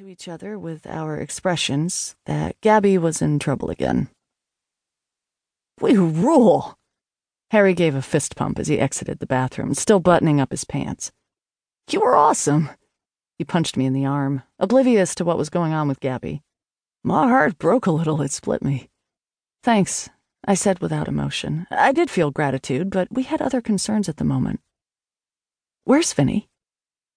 to each other with our expressions that Gabby was in trouble again. We rule! Harry gave a fist pump as he exited the bathroom, still buttoning up his pants. You were awesome! He punched me in the arm, oblivious to what was going on with Gabby. My heart broke a little, it split me. Thanks, I said without emotion. I did feel gratitude, but we had other concerns at the moment. Where's Vinny?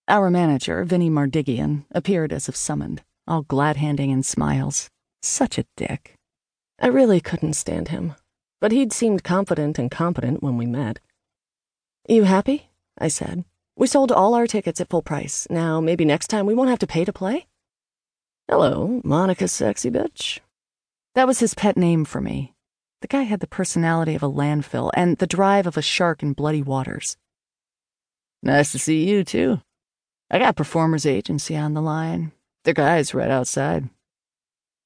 Our manager, Vinnie Mardigian, appeared as if summoned, all glad handing and smiles. Such a dick. I really couldn't stand him, but he'd seemed confident and competent when we met. You happy? I said. We sold all our tickets at full price. Now, maybe next time we won't have to pay to play? Hello, Monica Sexy Bitch. That was his pet name for me. The guy had the personality of a landfill and the drive of a shark in bloody waters. Nice to see you, too. I got performers agency on the line. The guy's right outside.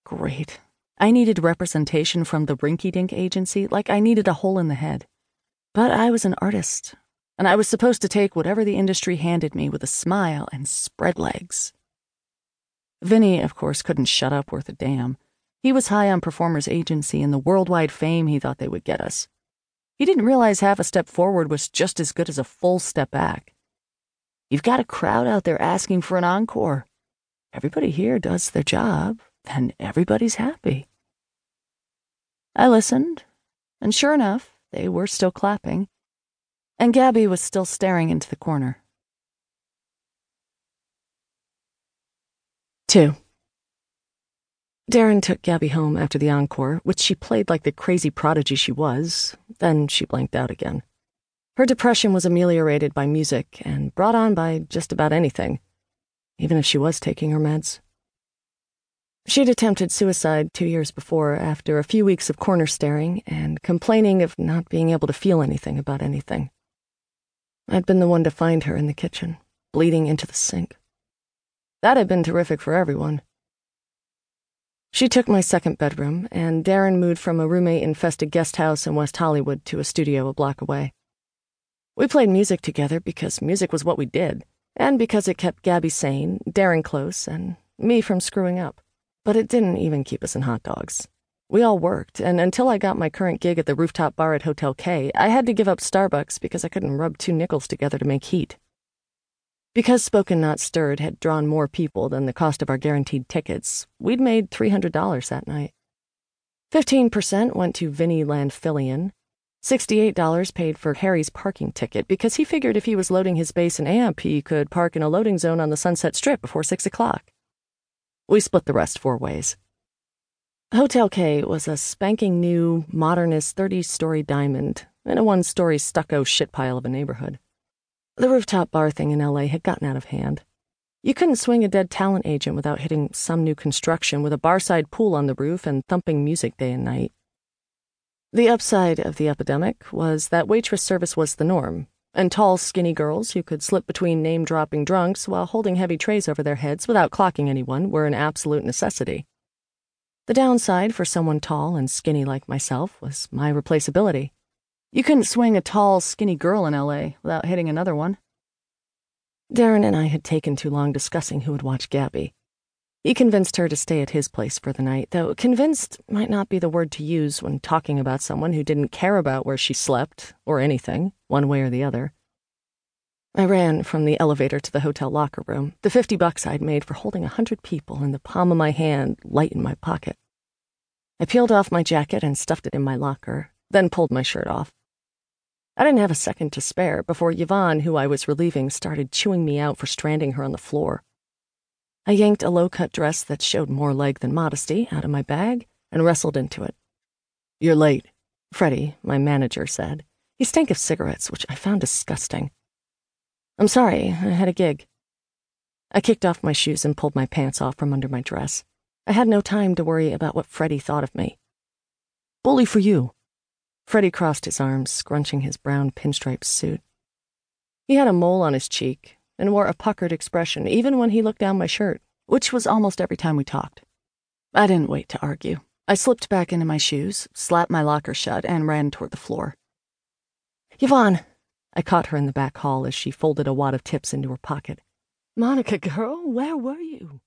Great. I needed representation from the rinky dink agency like I needed a hole in the head. But I was an artist, and I was supposed to take whatever the industry handed me with a smile and spread legs. Vinny, of course, couldn't shut up worth a damn. He was high on performers agency and the worldwide fame he thought they would get us. He didn't realize half a step forward was just as good as a full step back. You've got a crowd out there asking for an encore. Everybody here does their job, and everybody's happy. I listened, and sure enough, they were still clapping, and Gabby was still staring into the corner. 2. Darren took Gabby home after the encore, which she played like the crazy prodigy she was, then she blanked out again. Her depression was ameliorated by music and brought on by just about anything, even if she was taking her meds. She'd attempted suicide two years before after a few weeks of corner staring and complaining of not being able to feel anything about anything. I'd been the one to find her in the kitchen, bleeding into the sink. That had been terrific for everyone. She took my second bedroom, and Darren moved from a roommate infested guest house in West Hollywood to a studio a block away. We played music together because music was what we did, and because it kept Gabby sane, Darren close, and me from screwing up. But it didn't even keep us in hot dogs. We all worked, and until I got my current gig at the rooftop bar at Hotel K, I had to give up Starbucks because I couldn't rub two nickels together to make heat. Because Spoken Not Stirred had drawn more people than the cost of our guaranteed tickets, we'd made $300 that night. 15% went to Vinny Landfillian, $68 paid for Harry's parking ticket because he figured if he was loading his bass and amp, he could park in a loading zone on the Sunset Strip before 6 o'clock. We split the rest four ways. Hotel K was a spanking new, modernist 30 story diamond in a one story stucco shitpile of a neighborhood. The rooftop bar thing in LA had gotten out of hand. You couldn't swing a dead talent agent without hitting some new construction with a barside pool on the roof and thumping music day and night. The upside of the epidemic was that waitress service was the norm, and tall, skinny girls who could slip between name dropping drunks while holding heavy trays over their heads without clocking anyone were an absolute necessity. The downside for someone tall and skinny like myself was my replaceability. You couldn't swing a tall, skinny girl in LA without hitting another one. Darren and I had taken too long discussing who would watch Gabby. He convinced her to stay at his place for the night, though convinced might not be the word to use when talking about someone who didn't care about where she slept, or anything, one way or the other. I ran from the elevator to the hotel locker room, the fifty bucks I'd made for holding a hundred people in the palm of my hand, light in my pocket. I peeled off my jacket and stuffed it in my locker, then pulled my shirt off. I didn't have a second to spare before Yvonne, who I was relieving, started chewing me out for stranding her on the floor. I yanked a low cut dress that showed more leg than modesty out of my bag and wrestled into it. You're late, Freddie, my manager, said. He stank of cigarettes, which I found disgusting. I'm sorry, I had a gig. I kicked off my shoes and pulled my pants off from under my dress. I had no time to worry about what Freddie thought of me. Bully for you. Freddie crossed his arms, scrunching his brown pinstripe suit. He had a mole on his cheek, and wore a puckered expression even when he looked down my shirt, which was almost every time we talked. I didn't wait to argue. I slipped back into my shoes, slapped my locker shut, and ran toward the floor. Yvonne! I caught her in the back hall as she folded a wad of tips into her pocket. Monica, girl, where were you?